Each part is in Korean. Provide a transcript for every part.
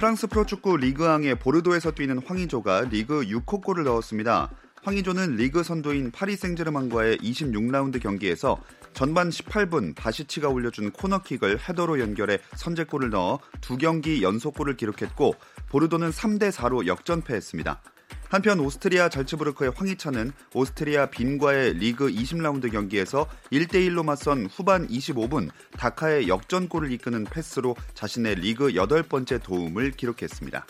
프랑스 프로축구 리그앙의 보르도에서 뛰는 황의조가 리그 6호 골을 넣었습니다. 황의조는 리그 선두인 파리 생제르맹과의 26라운드 경기에서 전반 18분 바시치가 올려준 코너킥을 헤더로 연결해 선제골을 넣어 두 경기 연속골을 기록했고 보르도는 3대 4로 역전패했습니다. 한편 오스트리아 잘츠부르크의 황희찬은 오스트리아 빈과의 리그 20라운드 경기에서 1대1로 맞선 후반 25분 다카의 역전골을 이끄는 패스로 자신의 리그 8번째 도움을 기록했습니다.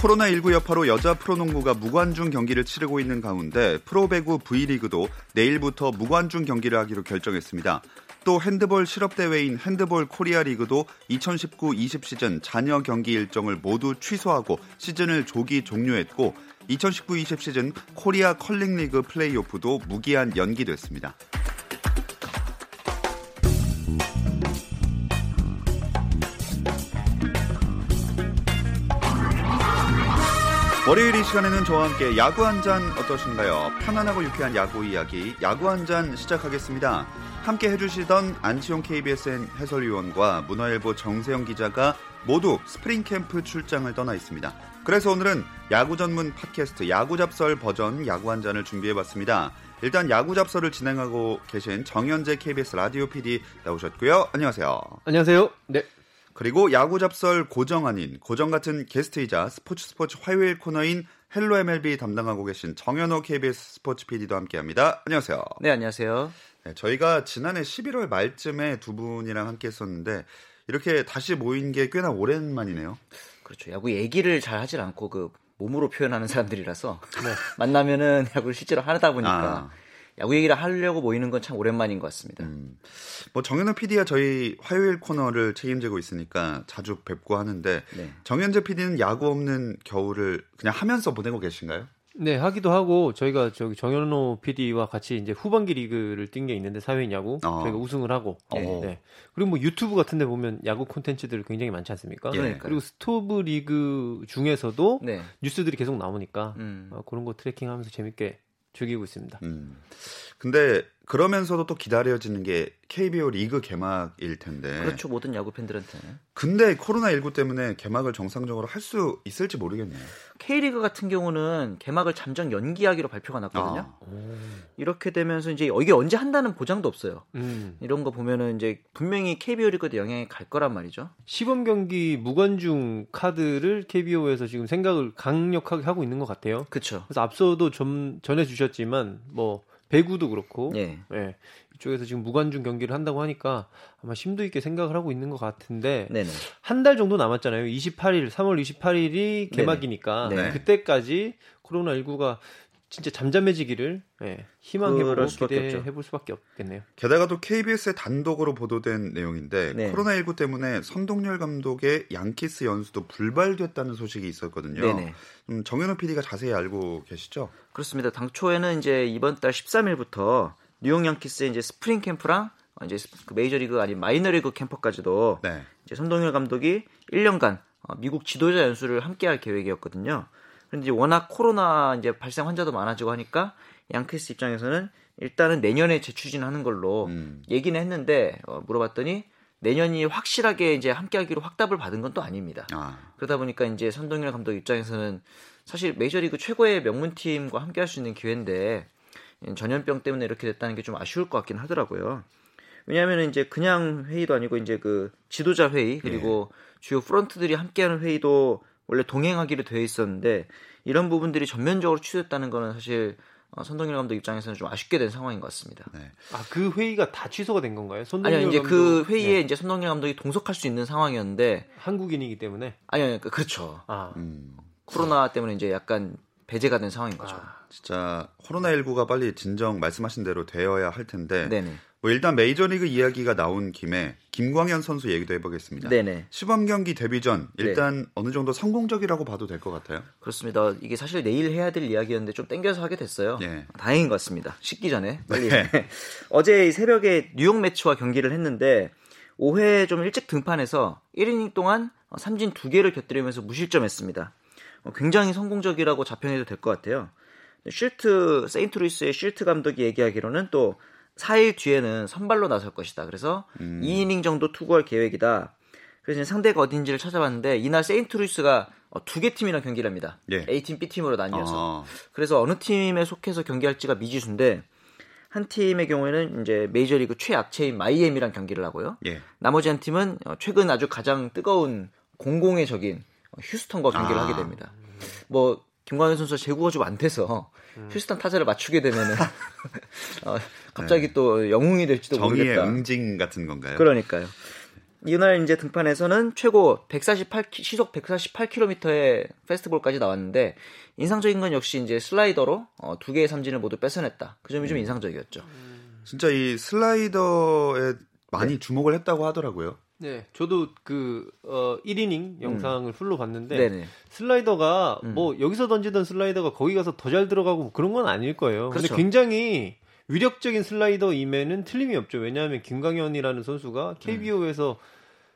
코로나19 여파로 여자 프로농구가 무관중 경기를 치르고 있는 가운데 프로배구 V리그도 내일부터 무관중 경기를 하기로 결정했습니다. 또 핸드볼 실업대회인 핸드볼 코리아 리그도 2019-20 시즌 잔여 경기 일정을 모두 취소하고 시즌을 조기 종료했고 2019-20 시즌 코리아 컬링 리그 플레이오프도 무기한 연기됐습니다. 월요일 이 시간에는 저와 함께 야구 한 잔 어떠신가요? 편안하고 유쾌한 야구 이야기 야구 한 잔 시작하겠습니다. 함께 해주시던 안치홍 KBSN 해설위원과 문화일보 정세영 기자가 모두 스프링 캠프 출장을 떠나 있습니다. 그래서 오늘은 야구 전문 팟캐스트 야구 잡설 버전 야구 한 잔을 준비해봤습니다. 일단 야구 잡설을 진행하고 계신 정현재 KBS 라디오 PD 나오셨고요. 안녕하세요. 안녕하세요. 네. 그리고 야구 잡설 고정 아닌 고정 같은 게스트이자 스포츠 스포츠 화요일 코너인 헬로 MLB 담당하고 계신 정현호 KBS 스포츠 PD도 함께합니다. 안녕하세요. 네, 안녕하세요. 네, 저희가 지난해 11월 말쯤에 두 분이랑 함께 했었는데 이렇게 다시 모인 게 꽤나 오랜만이네요. 그렇죠. 야구 얘기를 잘 하질 않고 그 몸으로 표현하는 사람들이라서 네. 만나면은 야구를 실제로 하다 보니까 아. 야구 얘기를 하려고 모이는 건 참 오랜만인 것 같습니다. 음. 뭐 정현호 PD가 저희 화요일 코너를 책임지고 있으니까 자주 뵙고 하는데 네. 정현재 PD는 야구 없는 겨울을 그냥 하면서 보내고 계신가요? 네, 하기도 하고 저희가 저기 정현호 PD와 같이 이제 후반기 리그를 뛴 게 있는데 사회인 야구 어. 저희가 우승을 하고 네, 네. 그리고 뭐 유튜브 같은 데 보면 야구 콘텐츠들 굉장히 많지 않습니까? 네. 그리고 스토브 리그 중에서도 네. 뉴스들이 계속 나오니까 음. 어, 그런 거 tracking하면서 재밌게 즐기고 있습니다. 음. 근데 그러면서도 또 기다려지는 게 KBO 리그 개막일 텐데. 그렇죠. 모든 야구 팬들한테는. 근데 코로나 19 때문에 개막을 정상적으로 할 수 있을지 모르겠네요. K리그 같은 경우는 개막을 잠정 연기하기로 발표가 났거든요. 아. 이렇게 되면서 이제 이게 언제 한다는 보장도 없어요. 음. 이런 거 보면은 이제 분명히 KBO 리그도 영향이 갈 거란 말이죠. 시범 경기 무관중 카드를 KBO에서 지금 생각을 강력하게 하고 있는 것 같아요. 그렇죠. 그래서 앞서도 좀 전해 주셨지만 뭐 배구도 그렇고 예. 예. 이쪽에서 지금 무관중 경기를 한다고 하니까 아마 심도 있게 생각을 하고 있는 것 같은데 한 달 정도 남았잖아요. 28일, 3월 28일이 개막이니까 네네. 그때까지 코로나 19가 진짜 잠잠해지기를 예, 희망해보고 기대해볼 수밖에 없겠네요. 게다가 또 KBS의 단독으로 보도된 내용인데 네. 코로나19 때문에 선동열 감독의 양키스 연수도 불발됐다는 소식이 있었거든요. 네네. 음, 정현호 PD가 자세히 알고 계시죠? 그렇습니다. 당초에는 이제 이번 달 13일부터 뉴욕 양키스의 이제 스프링 캠프랑 이제 그 메이저리그 아닌 마이너리그 캠프까지도 네. 이제 선동열 감독이 1년간 어, 미국 지도자 연수를 함께할 계획이었거든요. 그런데 워낙 코로나 이제 발생 환자도 많아지고 하니까 양키스 입장에서는 일단은 내년에 재추진하는 걸로 음. 얘기는 했는데 어, 물어봤더니 내년이 확실하게 이제 함께하기로 확답을 받은 건 또 아닙니다. 아. 그러다 보니까 이제 선동열 감독 입장에서는 사실 메이저리그 최고의 명문팀과 함께할 수 있는 기회인데 전염병 때문에 이렇게 됐다는 게 좀 아쉬울 것 같긴 하더라고요. 왜냐하면 이제 그냥 회의도 아니고 이제 그 지도자 회의 그리고 네. 주요 프런트들이 함께하는 회의도 원래 동행하기로 되어 있었는데 이런 부분들이 전면적으로 취소됐다는 거는 사실 어, 선동열 감독 입장에서는 좀 아쉽게 된 상황인 것 같습니다. 네. 아그 회의가 다 취소가 된 건가요? 선동열 아니요 이제 그 감독... 그 회의에 네. 이제 선동열 감독이 동석할 수 있는 상황이었는데 한국인이기 때문에 아니요 그, 그렇죠. 아. 음. 코로나 때문에 이제 약간 배제가 된 상황인 거죠. 아, 진짜 코로나 19가 빨리 진정 말씀하신 대로 되어야 할 텐데 네네. 뭐 일단 메이저리그 이야기가 나온 김에 김광현 선수 얘기도 해보겠습니다. 네네. 시범 경기 데뷔 전 네. 일단 네. 어느 정도 성공적이라고 봐도 될 것 같아요. 그렇습니다. 이게 사실 내일 해야 될 이야기였는데 좀 땡겨서 하게 됐어요. 네. 다행인 것 같습니다. 식기 전에 빨리. 네. 어제 새벽에 뉴욕 매치와 경기를 했는데 5회 좀 일찍 등판해서 1이닝 동안 삼진 2개를 곁들이면서 무실점했습니다. 어, 굉장히 성공적이라고 자평해도 될 것 같아요. 쉴트 세인트루이스의 쉴트 감독이 얘기하기로는 또 4일 뒤에는 선발로 나설 것이다. 그래서 음. 2이닝 정도 투구할 계획이다. 그래서 상대가 어딘지를 찾아봤는데 이날 세인트루이스가 어, 두개 팀이랑 경기를 합니다. 예. A팀, B팀으로 나뉘어서. 아. 그래서 어느 팀에 속해서 경기할지가 미지수인데 한 팀의 경우에는 이제 메이저리그 최약체인 마이애미랑 경기를 하고요. 예. 나머지 한 팀은 어, 최근 아주 가장 뜨거운 공공의 적인 휴스턴과 경기를 아. 하게 됩니다. 뭐 김광현 선수가 제구가 좀 안 돼서 음. 휴스턴 타자를 맞추게 되면은 어, 갑자기 네. 또 영웅이 될지도 정의의 모르겠다. 응징 같은 건가요? 그러니까요. 이날 이제 등판에서는 최고 148 시속 148km의 페스트볼까지 나왔는데 인상적인 건 역시 이제 슬라이더로 어, 두 개의 삼진을 모두 뺏어냈다. 그 점이 음. 좀 인상적이었죠. 진짜 이 슬라이더에 많이 네. 주목을 했다고 하더라고요. 네, 저도 그 어, 1이닝 영상을 음. full로 봤는데 네네. 슬라이더가 음. 뭐 여기서 던지던 슬라이더가 거기 가서 더 잘 들어가고 그런 건 아닐 거예요. 그렇죠. 근데 굉장히 위력적인 슬라이더임에는 틀림이 없죠. 왜냐하면 김광현이라는 선수가 KBO에서 음.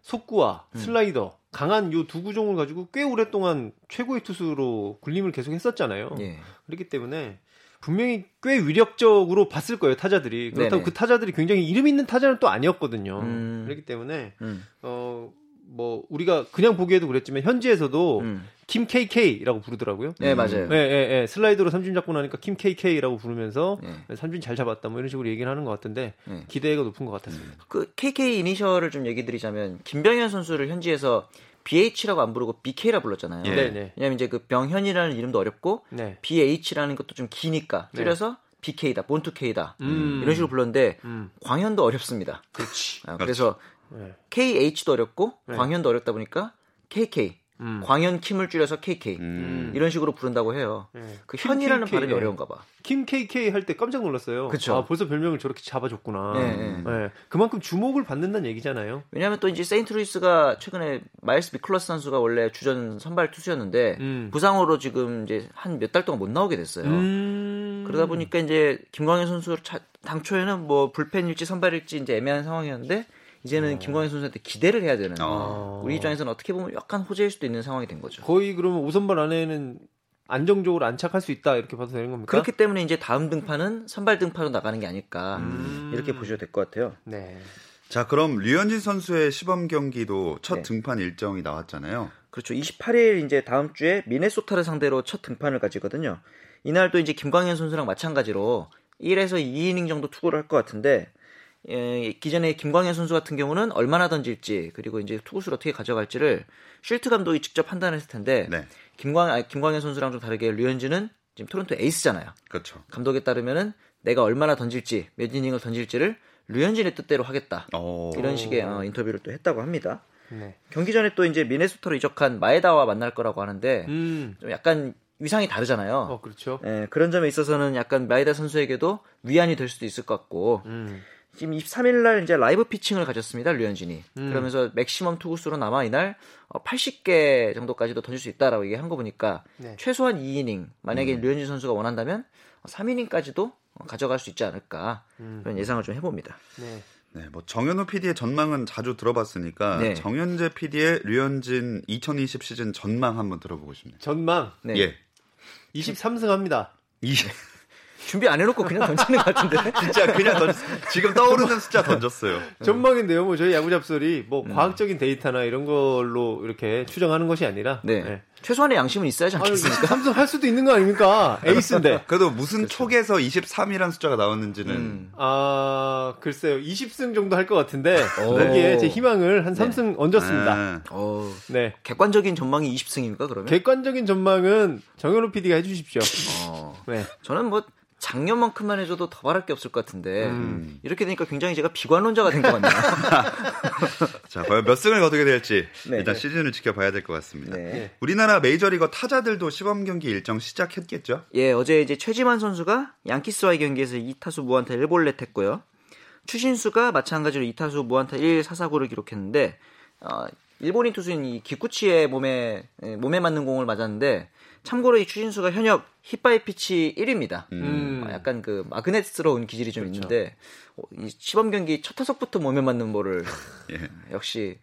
속구와 음. 슬라이더 강한 요 두 구종을 가지고 꽤 오랫동안 최고의 투수로 군림을 계속 했었잖아요. 예. 그렇기 때문에 분명히 꽤 위력적으로 봤을 거예요 타자들이 그렇다고 네네. 그 타자들이 굉장히 이름 있는 타자는 또 아니었거든요. 음. 그렇기 때문에 음. 어뭐 우리가 그냥 보기에도 그랬지만 현지에서도 음. 김 KK라고 부르더라고요. 네 맞아요. 네, 네, 네. 슬라이드로 삼진 잡고 나니까 김 KK라고 부르면서 네. 삼진 잘 잡았다 뭐 이런 식으로 얘기를 하는 것 같은데 네. 기대가 높은 것 같았습니다. 그 KK 이니셜을 좀 얘기 드리자면 김병현 선수를 현지에서 BH라고 안 부르고 BK라 불렀잖아요. 예. 네. 왜냐면 이제 그 병현이라는 이름도 어렵고 네. BH라는 것도 좀 기니까 네. 줄여서 네. BK다, 본투K다 음. 이런 식으로 불렀는데 음. 광현도 어렵습니다. 그렇지. 아, 그래서 네. KH도 어렵고 네. 광현도 어렵다 보니까 KK 음. 광현 킴을 줄여서 KK 음. 이런 식으로 부른다고 해요. 네. 그 현이라는 KK, 발음이 네. 어려운가 봐. 김 KK 할 때 깜짝 놀랐어요. 그쵸. 아, 벌써 별명을 저렇게 잡아줬구나. 네, 네. 네. 그만큼 주목을 받는다는 얘기잖아요. 왜냐하면 또 이제 세인트루이스가 최근에 마일스 마이콜라스 선수가 원래 주전 선발 투수였는데 음. 부상으로 지금 이제 한 몇 달 동안 못 나오게 됐어요. 음. 그러다 보니까 이제 김광현 선수 당초에는 뭐 불펜일지 선발일지 이제 애매한 상황이었는데 이제는 어. 김광현 선수한테 기대를 해야 되는 어. 우리 입장에서는 어떻게 보면 약간 호재일 수도 있는 상황이 된 거죠. 거의 그러면 5선발 안에는 안정적으로 안착할 수 있다 이렇게 봐도 되는 겁니까? 그렇기 때문에 이제 다음 등판은 선발 등판으로 나가는 게 아닐까 음. 이렇게 보셔도 될 것 같아요. 네. 자 그럼 류현진 선수의 시범 경기도 첫 네. 등판 일정이 나왔잖아요. 그렇죠. 28일 이제 다음 주에 미네소타를 상대로 첫 등판을 가지거든요. 이날도 이제 김광현 선수랑 마찬가지로 1에서 2이닝 정도 투구를 할 것 같은데 예, 기존에 김광현 선수 같은 경우는 얼마나 던질지 그리고 이제 투구수를 어떻게 가져갈지를 쉴트 감독이 직접 판단했을 텐데 네. 김광 아, 김광현 선수랑 좀 다르게 류현진은 지금 토론토 에이스잖아요. 그렇죠. 감독에 따르면은 내가 얼마나 던질지 몇 이닝을 던질지를 류현진의 뜻대로 하겠다. 오. 이런 식의 어, 인터뷰를 또 했다고 합니다. 네. 경기 전에 또 이제 미네소타로 이적한 마에다와 만날 거라고 하는데 음. 좀 약간 위상이 다르잖아요. 어, 그렇죠. 예, 그런 점에 있어서는 약간 마에다 선수에게도 위안이 될 수도 있을 것 같고 음. 지금 23일 날 이제 live pitching을 가졌습니다. 류현진이. 음. 그러면서 maximum 투구수로 남아 이날 80개 어, 정도까지도 던질 수 있다라고 얘기한 거 보니까 네. 최소한 2이닝 만약에 음. 류현진 선수가 원한다면 3이닝까지도 가져갈 수 있지 않을까 음. 그런 예상을 좀 해봅니다. 네. 네, 뭐 정현호 PD의 전망은 자주 들어봤으니까 네. 정현재 PD의 류현진 2020 시즌 전망 한번 들어보고 싶네요. 전망? 네. 예. 23승 합니다. 20. 준비 안 해놓고 그냥 던지는 것 같은데. 진짜 그냥 던 지금 떠오르는 숫자 던졌어요. 전망인데요. 뭐 저희 야구 잡설이 뭐 음. 과학적인 데이터나 이런 걸로 이렇게 추정하는 것이 아니라 네. 네. 최소한의 양심은 있어야지 않겠습니까? 삼성 할 수도 있는 거 아닙니까? 에이스인데. 그래도 무슨 그렇죠. 촉에서 23이라는 숫자가 나왔는지는. 음. 아, 글쎄요. 20승 정도 할 것 같은데, 거기에 제 희망을 한 3승 네. 얹었습니다. 네. 오. 네. 객관적인 전망이 20승입니까, 그러면? 객관적인 전망은 정현우 PD가 해주십시오. 어. 네. 저는 뭐, 작년만큼만 해줘도 더 바랄 게 없을 것 같은데 음. 이렇게 되니까 굉장히 제가 비관론자가 된 것 같네요. 자, 과연 몇 승을 거두게 될지 네. 일단 시즌을 지켜봐야 될 것 같습니다. 네. 우리나라 메이저리거 타자들도 시범 경기 일정 시작했겠죠? 예, 어제 이제 최지만 선수가 양키스와의 경기에서 2타수 무안타 1볼넷 했고요. 추신수가 마찬가지로 2타수 무안타 1 사사구를 기록했는데 어, 일본인 투수인 이 기쿠치의 몸에 몸에 맞는 공을 맞았는데 참고로 이 추신수가 현역 힙바이 피치 1위입니다. 음. 어, 약간 그 마그넷스러운 기질이 좀 그렇죠. 있는데 어, 이 시범 경기 첫 타석부터 몸에 맞는 볼을 예. 역시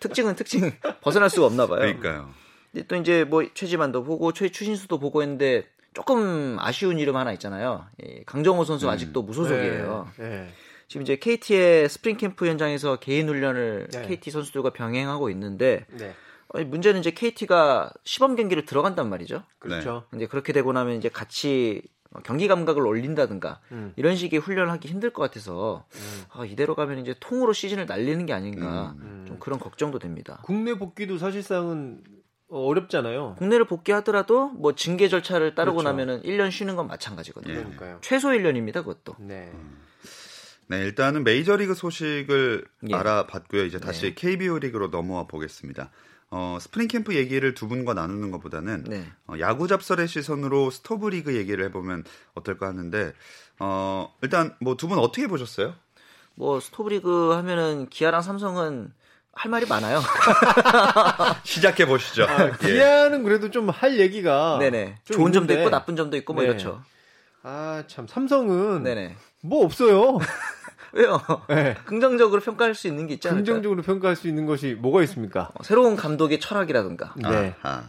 특징은 특징 벗어날 수가 없나 봐요. 그러니까요. 근데 또 이제 뭐 최지만도 보고 최 추신수도 보고 했는데 조금 아쉬운 이름 하나 있잖아요. 강정호 선수 음. 아직도 무소속이에요. 네. 네. 지금 이제 KT의 스프링 캠프 현장에서 개인 훈련을 네. KT 선수들과 병행하고 있는데 네. 문제는 이제 KT가 시범 경기를 들어간단 말이죠. 그렇죠. 이제 그렇게 되고 나면 이제 같이 경기 감각을 올린다든가 음. 이런 식의 훈련을 하기 힘들 것 같아서 음. 아, 이대로 가면 이제 통으로 시즌을 날리는 게 아닌가 음. 좀 그런 걱정도 됩니다. 국내 복귀도 사실상은 어렵잖아요. 국내를 복귀하더라도 뭐 징계 절차를 따르고 그렇죠. 나면은 1년 쉬는 건 마찬가지거든요. 예. 그러니까요. 최소 1년입니다, 그것도. 네. 음. 네, 일단은 메이저리그 소식을 예. 알아봤고요. 이제 다시 네. KBO 리그로 넘어와 보겠습니다. 어, 스프링 캠프 얘기를 두 분과 나누는 것보다는 네. 어, 야구 잡설의 시선으로 스토브 리그 얘기를 해보면 어떨까 하는데 어, 일단 뭐 두 분 어떻게 보셨어요? 뭐 스토브 리그 하면은 기아랑 삼성은 할 말이 많아요. 시작해 보시죠. 아, 예. 기아는 그래도 좀 할 얘기가 네네 좋은 있는데. 점도 있고 나쁜 점도 있고 뭐 네. 이렇죠. 아 참 삼성은 네네 뭐 없어요. 왜요? 네. 긍정적으로 평가할 수 있는 게 않을까요? 긍정적으로 평가할 수 있는 것이 뭐가 있습니까? 어, 새로운 감독의 철학이라든가. 네. 아하.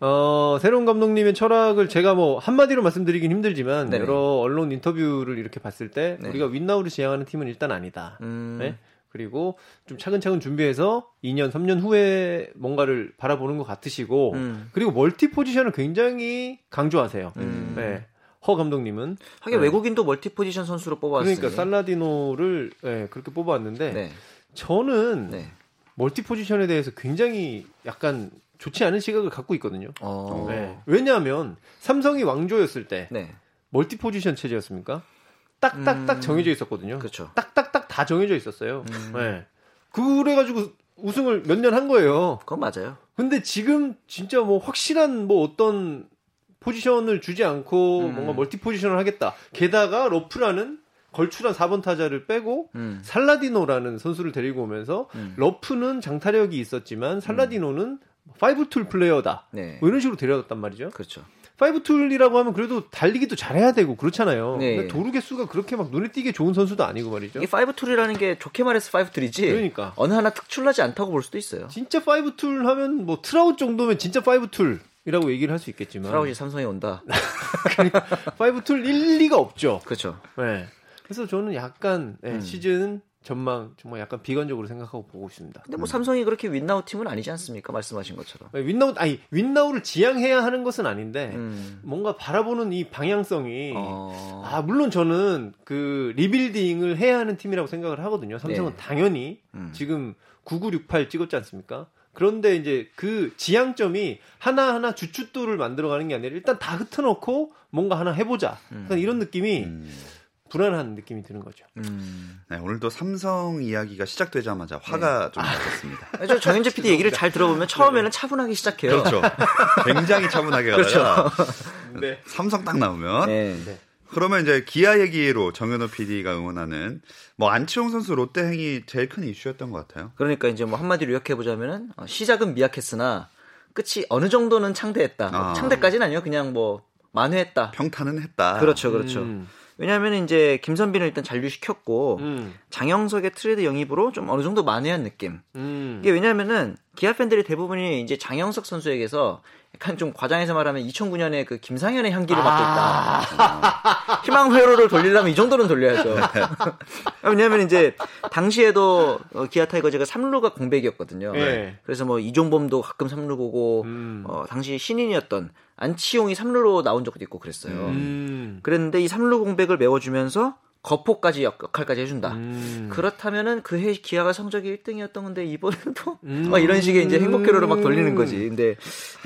어, 새로운 감독님의 철학을 제가 뭐 한마디로 말씀드리긴 힘들지만 네네. 여러 언론 인터뷰를 이렇게 봤을 때 네. 우리가 윈나우를 지향하는 팀은 일단 아니다. 음. 네? 그리고 좀 차근차근 준비해서 2년, 3년 후에 뭔가를 바라보는 것 같으시고 음. 그리고 multi position을 굉장히 강조하세요. 음. 네. 허 감독님은 하긴 네. 외국인도 multi position 선수로 뽑았으니 그러니까 살라디노를 네, 그렇게 뽑았는데 네. 저는 네. multi position에 대해서 굉장히 약간 좋지 않은 시각을 갖고 있거든요. 어. 네. 왜냐하면 삼성이 왕조였을 때 네. multi position 체제였습니까? 딱딱딱 음... 정해져 있었거든요. 그렇죠. 딱딱딱 다 정해져 있었어요. 음... 네. 그래가지고 우승을 몇 년 한 거예요. 그건 맞아요. 근데 지금 진짜 뭐 확실한 뭐 어떤 포지션을 주지 않고 음. 뭔가 multi position을 하겠다. 게다가 러프라는 걸출한 4번 타자를 빼고 음. 살라디노라는 선수를 데리고 오면서 음. 러프는 장타력이 있었지만 살라디노는 five tool player다. 네. 뭐 이런 식으로 데려왔단 말이죠. 그렇죠. five tool이라고 하면 그래도 달리기도 잘해야 되고 그렇잖아요. 네. 도루 개수가 그렇게 막 눈에 띄게 좋은 선수도 아니고 말이죠. 이 five tool이라는 게 좋게 말해서 five tool이지. 그러니까 어느 하나 특출나지 않다고 볼 수도 있어요. 진짜 five tool 하면 뭐 트라웃 정도면 진짜 five tool. 이라고 얘기를 할 수 있겠지만 트라웃이 삼성에 온다. 그러니까 five tool 일리가 없죠. 그렇죠. 네. 그래서 저는 약간 네, 음. 시즌 전망 정말 약간 비관적으로 생각하고 보고 있습니다. 근데 뭐 음. 삼성이 그렇게 win now 팀은 아니지 않습니까? 말씀하신 것처럼. 네, win now 아니 win now를 지향해야 하는 것은 아닌데 음. 뭔가 바라보는 이 방향성이 어... 아 물론 저는 그 리빌딩을 해야 하는 팀이라고 생각을 하거든요. 삼성은 네. 당연히 음. 지금 9968 찍었지 않습니까? 그런데 이제 그 지향점이 하나하나 주춧돌을 만들어가는 게 아니라 일단 다 흩어놓고 뭔가 하나 해보자. 음. 이런 느낌이 음. 불안한 느낌이 드는 거죠. 음. 네, 오늘도 삼성 이야기가 시작되자마자 화가 네. 좀 났습니다. 아, 저 정현재 PD 얘기를 잘 들어보면 처음에는 네. 차분하게 시작해요. 그렇죠. 굉장히 차분하게 가다가 그렇죠. 네. 삼성 딱 나오면 네. 네. 그러면 이제 기아 얘기로 정현호 PD가 응원하는 뭐 안치홍 선수 롯데 행이 제일 큰 이슈였던 것 같아요. 그러니까 이제 뭐 한마디로 요약해 보자면은 어, 시작은 미약했으나 끝이 어느 정도는 창대했다. 아. 창대까지는 아니요. 그냥 뭐 만회했다. 평탄은 했다. 그렇죠, 그렇죠. 음. 왜냐하면 이제 김선빈을 일단 잔류시켰고 음. 장영석의 트레이드 영입으로 좀 어느 정도 만회한 느낌. 음. 이게 왜냐하면은 기아 팬들이 대부분이 이제 장영석 선수에게서 약간 좀 과장해서 말하면 2009년에 그 김상현의 향기를 맡고 있다. 아~ 희망 회로를 돌리려면 이 정도는 돌려야죠. 왜냐하면 이제 당시에도 어, 기아 타이거즈가 3루가 공백이었거든요. 네. 그래서 뭐 이종범도 가끔 3루 보고 음. 어, 당시 신인이었던 안치용이 3루로 나온 적도 있고 그랬어요. 음. 그랬는데 이 3루 공백을 메워주면서 거포까지 역할까지 해준다. 음. 그렇다면은 그 해 기아가 성적이 1등이었던 건데 이번에도 음. 막 이런 식의 이제 행복회로를 막 돌리는 거지. 근데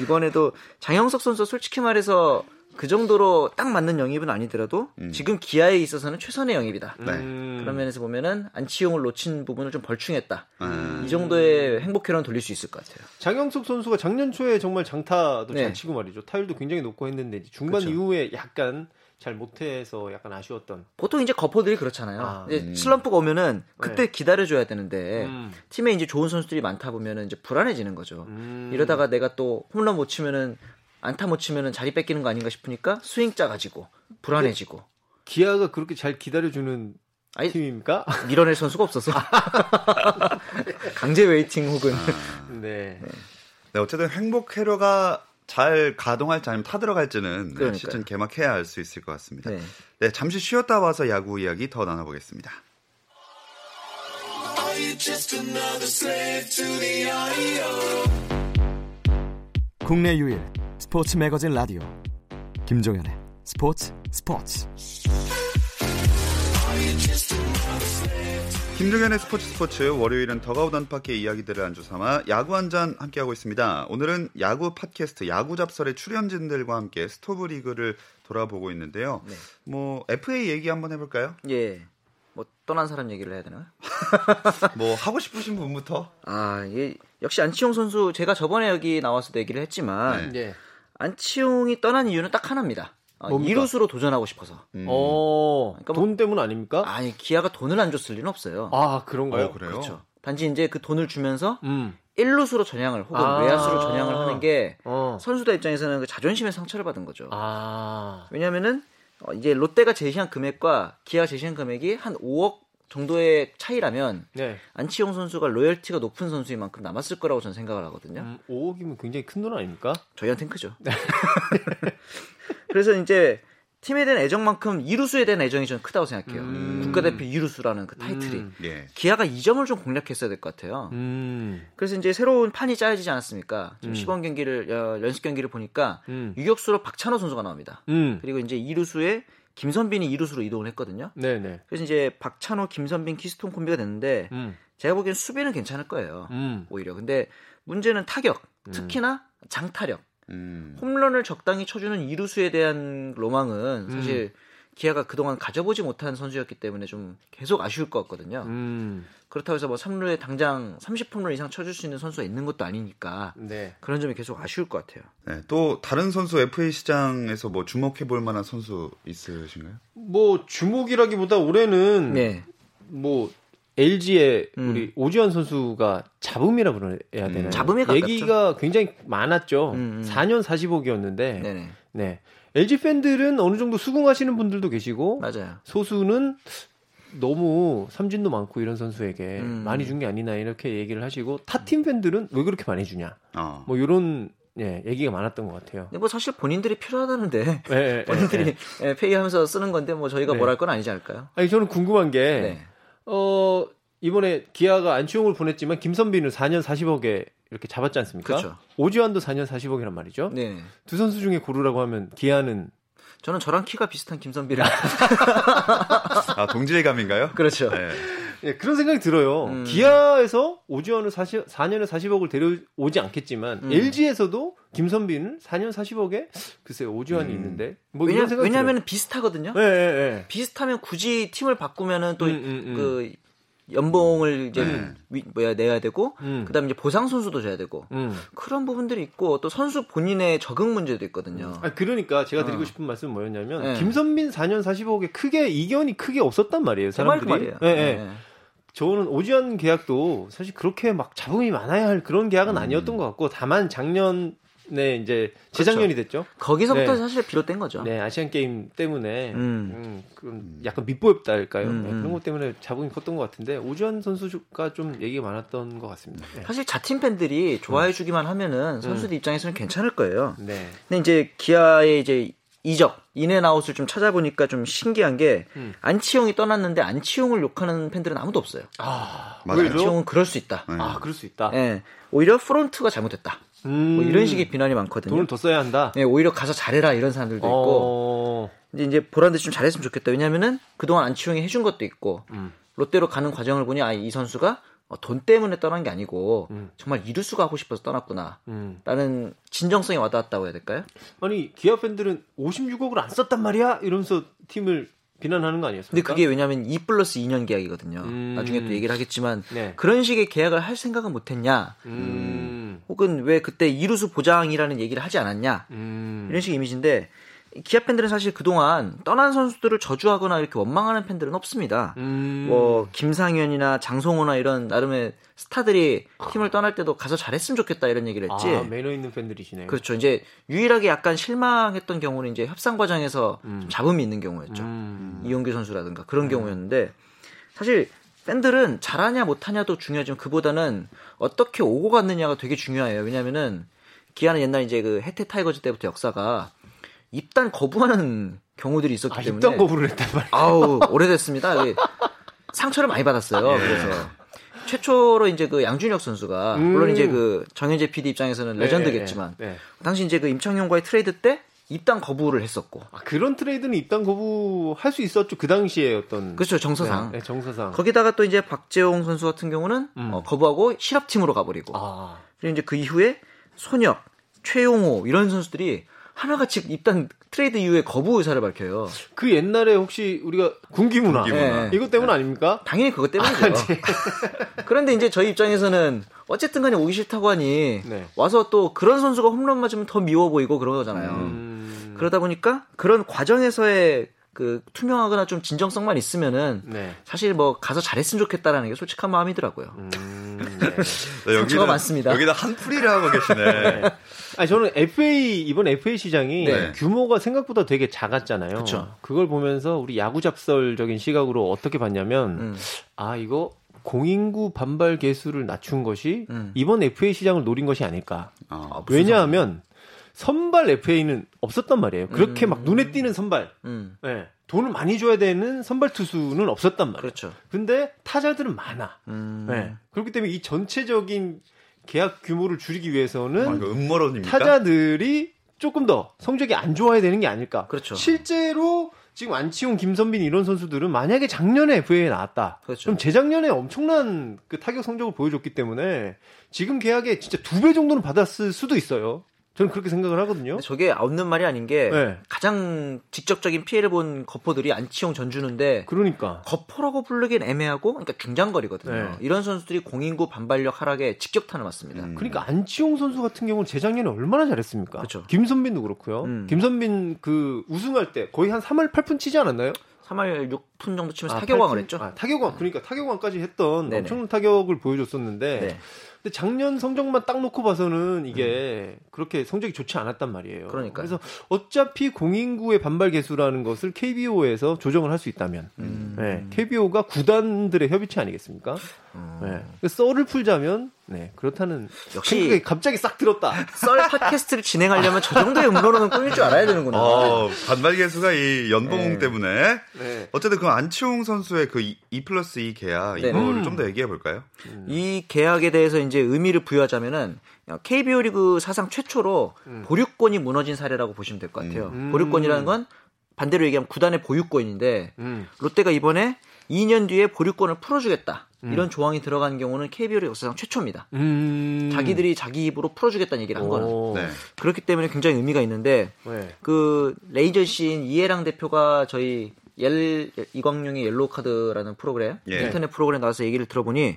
이번에도 장영석 선수 솔직히 말해서 그 정도로 딱 맞는 영입은 아니더라도 음. 지금 기아에 있어서는 최선의 영입이다. 네. 음. 그런 면에서 보면은 안치용을 놓친 부분을 좀 벌충했다. 음. 이 정도의 행복회로는 돌릴 수 있을 것 같아요. 장영석 선수가 작년 초에 정말 장타도 네. 잘 치고 말이죠. 타율도 굉장히 높고 했는데 중반 그쵸. 이후에 약간 잘 못해서 약간 아쉬웠던. 보통 이제 거포들이 그렇잖아요. 아, 이제 음. 슬럼프가 오면은 그때 네. 기다려줘야 되는데 음. 팀에 이제 좋은 선수들이 많다 보면은 이제 불안해지는 거죠. 음. 이러다가 내가 또 홈런 못 치면은 안타 못 치면은 자리 뺏기는 거 아닌가 싶으니까 스윙 작아지고 불안해지고. 기아가 그렇게 잘 기다려주는 아니, 팀입니까? 밀어낼 선수가 없어서 강제 waiting 혹은 아, 네. 네. 어쨌든 행복 회로가 잘 가동할지 아니면 타들어갈지는 네, 시즌 개막해야 알 수 있을 것 같습니다. 네. 네, 잠시 쉬었다 와서 야구 이야기 더 나눠보겠습니다. 국내 유일 스포츠 매거진 라디오 김종현의 스포츠 스포츠 김종현의 스포츠 스포츠 월요일은 더그아웃 단파의 이야기들을 안주 삼아 야구 한 잔 함께하고 있습니다. 오늘은 야구 팟캐스트 야구 잡설의 출연진들과 함께 스토브 리그를 돌아보고 있는데요. 네. 뭐 FA 얘기 한번 해볼까요? 예. 뭐 떠난 사람 얘기를 해야 되나요? 뭐 하고 싶으신 분부터? 아, 예. 역시 안치홍 선수 제가 저번에 여기 나와서 얘기를 했지만 네. 안치홍이 떠난 이유는 딱 하나입니다. 어, 이루수로 도전하고 싶어서. 음. 어, 그러니까 뭐, 돈 때문 아닙니까? 아니 기아가 돈을 안 줬을 리는 없어요. 아 그런가요? 어, 그래요? 그렇죠. 단지 이제 그 돈을 주면서 음. 1루수로 전향을 혹은 아~ 외야수로 전향을 하는 게 어. 선수들 입장에서는 그 자존심의 상처를 받은 거죠. 아~ 왜냐하면은 어, 이제 롯데가 제시한 금액과 기아가 제시한 금액이 한 5억 정도의 차이라면 네. 안치홍 선수가 로열티가 높은 선수인 만큼 남았을 거라고 저는 생각을 하거든요. 음, 5억이면 굉장히 큰 돈 아닙니까? 저희한테는 크죠. 그래서 이제 팀에 대한 애정만큼 이루수에 대한 애정이 저는 크다고 생각해요. 음. 국가대표 이루수라는 그 타이틀이. 음. 예. 기아가 이 점을 좀 공략했어야 될 것 같아요. 음. 그래서 이제 새로운 판이 짜여지지 않았습니까? 지금 음. 시범 경기를 어, 연습 경기를 보니까 음. 유격수로 박찬호 선수가 나옵니다. 음. 그리고 이제 이루수에 김선빈이 이루수로 이동을 했거든요. 네네. 그래서 이제 박찬호, 김선빈, 키스톤 콤비가 됐는데 음. 제가 보기엔 수비는 괜찮을 거예요. 음. 오히려. 근데 문제는 타격, 음. 특히나 장타력. 음. 홈런을 적당히 쳐주는 이루수에 대한 로망은 사실 음. 기아가 그동안 가져보지 못한 선수였기 때문에 좀 계속 아쉬울 것 같거든요. 음. 그렇다고 해서 뭐 3루에 당장 30홈런 이상 쳐줄 수 있는 선수가 있는 것도 아니니까 네. 그런 점이 계속 아쉬울 것 같아요. 네, 또 다른 선수 FA 시장에서 뭐 주목해 볼 만한 선수 있으신가요? 뭐 주목이라기보다 올해는 네. 뭐 LG의 음. 우리 오지환 선수가 잡음이라 그래야 되나요? 음. 잡음에 가깝죠. 얘기가 굉장히 많았죠. 음, 4년 음. 40억이었는데 네네. 네. LG 팬들은 어느 정도 수긍하시는 분들도 계시고 맞아요. 소수는 너무 삼진도 많고 이런 선수에게 음. 많이 준 게 아니나 이렇게 얘기를 하시고 타팀 팬들은 왜 그렇게 많이 주냐. 어. 뭐 이런 예, 얘기가 많았던 것 같아요. 근데 뭐 사실 본인들이 필요하다는데 네, 네 본인들이 네, 네. 페이하면서 쓰는 건데 뭐 저희가 네. 뭘할 건 아니지 않을까요? 아니 저는 궁금한 게 네. 어, 이번에 기아가 안치홍을 보냈지만 김선빈을 4년 40억에 이렇게 잡았지 않습니까? 그렇죠. 오지환도 4년 40억이란 말이죠. 네. 두 선수 중에 고르라고 하면 기아는 저는 저랑 키가 비슷한 김선빈을 아 동질감인가요? 그렇죠. 네. 네, 그런 생각이 들어요. 음. 기아에서 오지환을 40, 4년에 40억을 데려오지 않겠지만 음. LG에서도 김선빈은 4년 40억에 글쎄 오지환이 음. 있는데 뭐 왜냐, 왜냐하면 비슷하거든요. 네, 네, 네, 비슷하면 굳이 팀을 바꾸면은 또그 음, 음, 음. 그 연봉을 이제 음. 위, 뭐야 내야 되고 음. 그다음에 이제 보상 선수도 줘야 되고 음. 그런 부분들이 있고 또 선수 본인의 적응 문제도 있거든요. 아 그러니까 제가 드리고 어. 싶은 말씀은 뭐였냐면 네. 김선빈 4년 45억에 크게 이견이 크게 없었단 말이에요. 그 사람들이. 그 말이에요. 네, 네. 네. 저는 오지환 계약도 사실 그렇게 막 잡음이 많아야 할 그런 계약은 음. 아니었던 것 같고 다만 작년 네, 이제 재작년이 그렇죠. 됐죠. 거기서부터 네. 사실 비롯된 거죠. 네, 아시안 게임 때문에 음. 음, 약간 밑보였달까요? 음. 네, 그런 것 때문에 자본이 컸던 것 같은데 오주환 선수가 좀 얘기가 많았던 것 같습니다. 네. 사실 자팀 팬들이 좋아해 주기만 하면은 음. 선수들 입장에서는 괜찮을 거예요. 네. 근데 이제 기아의 이제 이적 인앤아웃을 좀 찾아보니까 좀 신기한 게 음. 안치홍이 떠났는데 안치홍을 욕하는 팬들은 아무도 없어요. 아, 맞아요. 안치홍은 그럴 수 있다. 네. 아, 그럴 수 있다. 네. 오히려 프론트가 잘못했다. 음. 뭐 이런 식의 비난이 많거든요. 돈을 더 써야 한다. 네, 오히려 가서 잘해라 이런 사람들도 있고. 어... 이제 이제 보란데 좀 잘했으면 좋겠다. 왜냐면은 그동안 안치홍이 해준 것도 있고 음. 롯데로 가는 과정을 보니 아 이 선수가 어, 돈 때문에 떠난 게 아니고 음. 정말 이루수가 하고 싶어서 떠났구나. 음. 라는 진정성이 와닿았다고 해야 될까요? 아니 기아 팬들은 56억을 안 썼단 말이야 이러면서 팀을 비난하는 거 아니었습니까? 근데 그게 왜냐하면 2 플러스 2년 계약이거든요. 음. 나중에 또 얘기를 하겠지만 네. 그런 식의 계약을 할 생각은 못했냐? 음. 혹은 왜 그때 이루수 보장이라는 얘기를 하지 않았냐? 음. 이런 식의 이미지인데 기아 팬들은 사실 그동안 떠난 선수들을 저주하거나 이렇게 원망하는 팬들은 없습니다. 음. 뭐 김상현이나 장성호나 이런 나름의 스타들이 팀을 떠날 때도 가서 잘했으면 좋겠다 이런 얘기를 했지. 아, 매너 있는 팬들이시네요. 그렇죠. 이제 유일하게 약간 실망했던 경우는 이제 협상 과정에서 음. 잡음이 있는 경우였죠. 음. 이용규 선수라든가 그런 음. 경우였는데 사실 팬들은 잘하냐 못하냐도 중요하지만 그보다는 어떻게 오고 갔느냐가 되게 중요해요. 왜냐면은 기아는 옛날 이제 그 해태 타이거즈 때부터 역사가 입단 거부하는 경우들이 있었기 아, 때문에 입단 거부를 했단 말이에요. 아우 오래됐습니다. 상처를 많이 받았어요. 예. 그래서 최초로 이제 그 양준혁 선수가 음. 물론 이제 그 정현재 PD 입장에서는 네, 레전드겠지만 네, 네. 당시 이제 그 임창용과의 트레이드 때 입단 거부를 했었고. 아, 그런 트레이드는 입단 거부 할 수 있었죠. 그 당시에 어떤. 그렇죠. 정서상. 네, 네, 정서상. 거기다가 또 이제 박재홍 선수 같은 경우는 음. 어, 거부하고 실업팀으로 가버리고. 아. 그리고 이제 그 이후에 손혁, 최용호 이런 선수들이 하나같이 입단 트레이드 이후에 거부 의사를 밝혀요. 그 옛날에 혹시 우리가 군기 문화, 군기 문화. 네. 이것 때문 아닙니까? 당연히 그것 때문이죠. 아, 네. 그런데 이제 저희 입장에서는 어쨌든 간에 오기 싫다고 하니 네. 와서 또 그런 선수가 홈런 맞으면 더 미워 보이고 그런 거잖아요. 음... 그러다 보니까 그런 과정에서의 그 투명하거나 좀 진정성만 있으면은 네. 사실 뭐 가서 잘했으면 좋겠다라는 게 솔직한 마음이더라고요. 음, 네. 여기가 많습니다. 여기다 한풀이를 하고 계시네. 네. 아니 저는 FA 이번 FA 시장이 네. 규모가 생각보다 되게 작았잖아요. 그쵸. 그걸 보면서 우리 야구 잡설적인 시각으로 어떻게 봤냐면 음. 아 이거 공인구 반발 개수를 낮춘 것이 음. 이번 FA 시장을 노린 것이 아닐까. 아, 왜냐하면 선발 FA는 없었단 말이에요. 그렇게 음. 막 눈에 띄는 선발. 음. 네. 돈을 많이 줘야 되는 선발 투수는 없었단 말이에요. 그렇죠. 근데 타자들은 많아. 음. 네. 그렇기 때문에 이 전체적인 계약 규모를 줄이기 위해서는 아, 음모론입니까? 타자들이 조금 더 성적이 안 좋아야 되는 게 아닐까. 그렇죠. 실제로 지금 안치홍, 김선빈 이런 선수들은 만약에 작년에 FA에 나왔다. 그렇죠. 그럼 재작년에 엄청난 그 타격 성적을 보여줬기 때문에 지금 계약에 진짜 두 배 정도는 받았을 수도 있어요. 저는 그렇게 생각을 하거든요. 저게 없는 말이 아닌 게 네. 가장 직접적인 피해를 본 거포들이 안치홍 전주는데 그러니까 거포라고 부르긴 애매하고 그러니까 중장거리거든요. 네. 이런 선수들이 공인구 반발력 하락에 직격탄을 맞습니다. 음. 그러니까 안치홍 선수 같은 경우는 재작년에 얼마나 잘했습니까? 그렇죠. 김선빈도 그렇고요. 음. 김선빈 그 우승할 때 거의 한 3할 8푼 치지 않았나요? 3할 6푼 정도 치면서 아, 타격왕을 8푼? 했죠. 아, 타격왕 그러니까 타격왕까지 했던 네네. 엄청난 타격을 보여줬었는데 네. 근데 작년 성적만 딱 놓고 봐서는 이게 음. 그렇게 성적이 좋지 않았단 말이에요. 그러니까 그래서 어차피 공인구의 반발 개수라는 것을 KBO에서 조정을 할 수 있다면, 음. 네, KBO가 구단들의 협의체 아니겠습니까? 음. 네, 썰을 풀자면 네, 그렇다는 역시 갑자기 싹 들었다. 썰 팟캐스트를 진행하려면 저 정도의 음모론은 꾸밀 줄 알아야 되는구나. 어, 반발 개수가 이 연봉 네. 때문에. 네. 어쨌든 그 안치홍 선수의 그 2 플러스 2 계약 네. 이거를 음. 좀더 얘기해 볼까요? 음. 이 계약에 대해서 이제 의미를 부여하자면은 KBO 리그 사상 최초로 음. 보류권이 무너진 사례라고 보시면 될 것 같아요. 음. 보류권이라는 건 반대로 얘기하면 구단의 보유권인데 음. 롯데가 이번에 2년 뒤에 보류권을 풀어주겠다. 음. 이런 조항이 들어간 경우는 KBO의 역사상 최초입니다. 음. 자기들이 자기 입으로 풀어주겠다는 얘기를 한 거는. 네. 그렇기 때문에 굉장히 의미가 있는데 네. 그 에이전시 이예랑 대표가 저희 옐 이광용의 옐로우 카드라는 프로그램 예. 인터넷 프로그램 나와서 얘기를 들어보니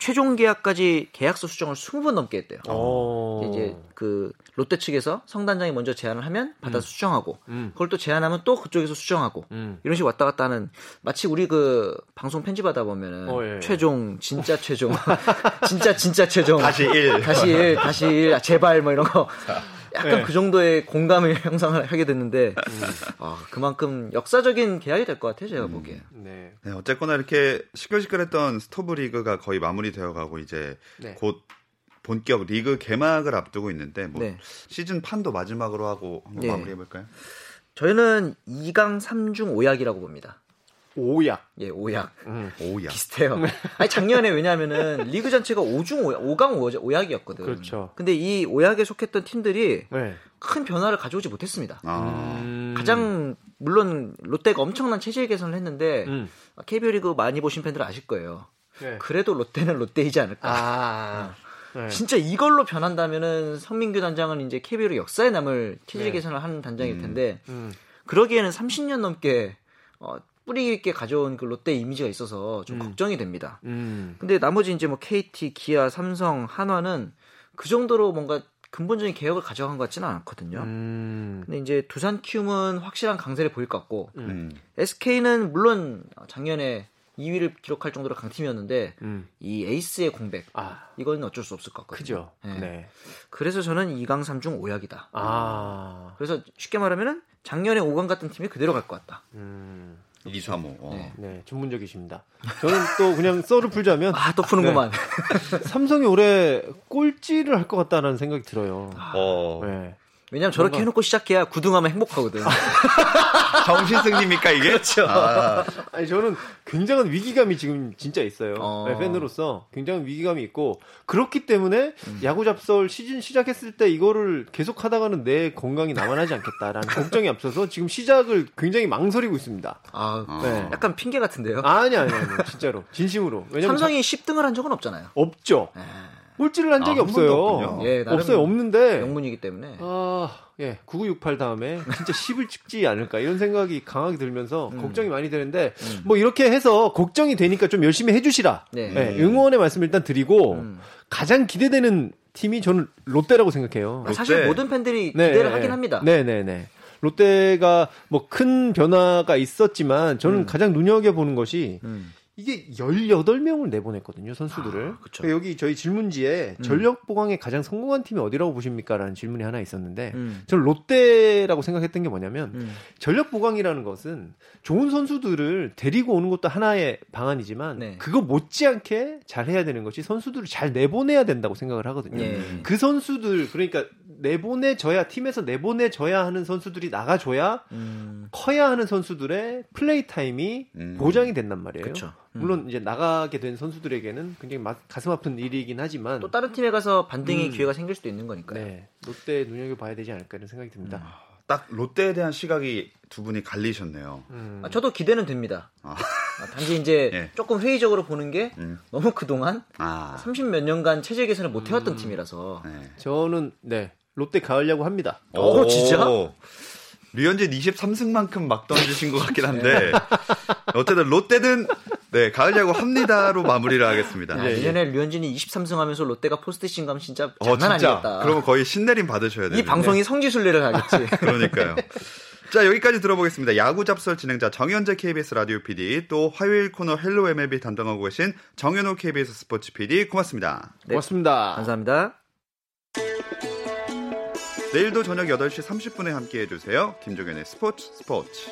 최종 계약까지 계약서 수정을 20번 넘게 했대요. 오. 이제 그 롯데 측에서 성단장이 먼저 제안을 하면 받아서 음. 수정하고 음. 그걸 또 제안하면 또 그쪽에서 수정하고 음. 이런 식으로 왔다 갔다 하는 마치 우리 그 방송 편집하다 보면은 어, 예. 최종 진짜 최종 진짜 진짜 최종 다시 1 다시 1 다시 1 제발 뭐 이런 거 약간 네. 그 정도의 공감을 형성을 하게 됐는데 음. 아, 그만큼 역사적인 계약이 될 것 같아요 제가 음. 보기에. 네. 네. 어쨌거나 이렇게 시끌시끌했던 스토브 리그가 거의 마무리되어가고 이제 네. 곧 본격 리그 개막을 앞두고 있는데 뭐 네. 시즌 판도 마지막으로 하고 한번 네. 마무리해 볼까요? 저희는 2강 3중 5약이라고 봅니다. 오약. 예, 오약. 음. 오약. 비슷해요. 아니, 작년에 왜냐면은 리그 전체가 5중 5약, 5강 5약이었거든. 그렇죠. 근데 이 오약에 속했던 팀들이 네. 큰 변화를 가져오지 못했습니다. 아. 음. 가장 물론 롯데가 엄청난 체질 개선을 했는데 음. KBO 리그 많이 보신 팬들은 아실 거예요. 네. 그래도 롯데는 롯데이지 않을까. 아. 네. 진짜 이걸로 변한다면은 성민규 단장은 이제 KBO 역사에 남을 체질 네. 개선을 하는 단장일 음. 텐데 음. 그러기에는 30년 넘게 어, 뿌리 있게 가져온 그 롯데 이미지가 있어서 좀 음. 걱정이 됩니다. 음. 근데 나머지 이제 뭐 KT, 기아, 삼성, 한화는 그 정도로 뭔가 근본적인 개혁을 가져간 것 같지는 않거든요. 음. 근데 이제 두산 키움은 확실한 강세를 보일 것 같고 음. SK는 물론 작년에 2위를 기록할 정도로 강팀이었는데 음. 이 에이스의 공백 아. 이건 어쩔 수 없을 것 같거든요. 그죠. 네. 네. 그래서 저는 2강 3중 5약이다. 아. 그래서 쉽게 말하면은 작년에 5강 같은 팀이 그대로 갈 것 같다. 음. 2, 3, 5. 어. 네. 네. 전문적이십니다. 저는 또 그냥 썰을 풀자면 아, 또 푸는구만. 네. 삼성이 올해 꼴찌를 할 것 같다는 생각이 들어요. 어. 네. 왜냐면 저렇게 뭔가... 해놓고 시작해야 구등하면 행복하거든. 정신승리입니까 이게? 그렇죠. 아. 니 저는 굉장한 위기감이 지금 진짜 있어요. 어. 네, 팬으로서 굉장한 위기감이 있고 그렇기 때문에 음. 야구 잡설 시즌 시작했을 때 이거를 계속 하다가는 내 건강이 남아나지 않겠다라는 걱정이 앞서서 지금 시작을 굉장히 망설이고 있습니다. 아, 네. 약간 핑계 같은데요? 아니 아니 아니 진짜로 진심으로. 왜냐면 삼성이 자... 10등을 한 적은 없잖아요. 없죠. 에 꼴찌를 한 적이 아, 없어요. 예, 없어요. 없는데. 명문이기 때문에. 아, 예. 9968 다음에 진짜 10을 찍지 않을까 이런 생각이 강하게 들면서 음. 걱정이 많이 되는데 음. 뭐 이렇게 해서 걱정이 되니까 좀 열심히 해 주시라. 네. 예, 응원의 말씀 일단 드리고 음. 가장 기대되는 팀이 저는 롯데라고 생각해요. 롯데. 사실 모든 팬들이 네, 기대를 네, 하긴 합니다. 네, 네, 네. 롯데가 뭐 큰 변화가 있었지만 저는 음. 가장 눈여겨 보는 것이 음. 이게 18명을 내보냈거든요, 선수들을. 아, 그러니까 여기 저희 질문지에 음. 전력 보강에 가장 성공한 팀이 어디라고 보십니까? 라는 질문이 하나 있었는데, 음. 저는 롯데라고 생각했던 게 뭐냐면, 음. 전력 보강이라는 것은 좋은 선수들을 데리고 오는 것도 하나의 방안이지만, 네. 그거 못지않게 잘 해야 되는 것이 선수들을 잘 내보내야 된다고 생각을 하거든요. 네. 그 선수들, 그러니까 내보내줘야, 팀에서 내보내줘야 하는 선수들이 나가줘야, 음. 커야 하는 선수들의 플레이 타임이 음. 보장이 된단 말이에요. 음. 물론 이제 나가게 된 선수들에게는 굉장히 가슴 아픈 일이긴 하지만 또 다른 팀에 가서 반등의 음. 기회가 생길 수도 있는 거니까요. 네, 롯데 눈여겨 봐야 되지 않을까 이런 생각이 듭니다. 음. 딱 롯데에 대한 시각이 두 분이 갈리셨네요. 음. 아, 저도 기대는 됩니다. 아. 아, 단지 이제 네. 조금 회의적으로 보는 게 음. 너무 그동안 아. 30 몇 년간 체제 개선을 못 해왔던 음. 팀이라서 네. 저는 네 롯데 가려고 합니다. 오, 오 진짜? 류현진 23승만큼 막 던지신 것 같긴 한데 어쨌든 롯데는 네 가을 야구 합니다로 마무리를 하겠습니다. 아, 내년에 류현진이 23승 하면서 롯데가 포스트시즌 가면 진짜 어, 장난 어, 진짜. 아니겠다. 그러면 거의 신내림 받으셔야 돼요. 이 방송이 성지순례를 하겠지. 그러니까요. 자 여기까지 들어보겠습니다. 야구 잡설 진행자 정현재 KBS 라디오 PD 또 화요일 코너 Hello MLB 담당하고 계신 정현호 KBS 스포츠 PD 고맙습니다. 네, 고맙습니다. 감사합니다. 내일도 저녁 8시 30분에 함께 해 주세요. 김종현의 스포츠 스포츠.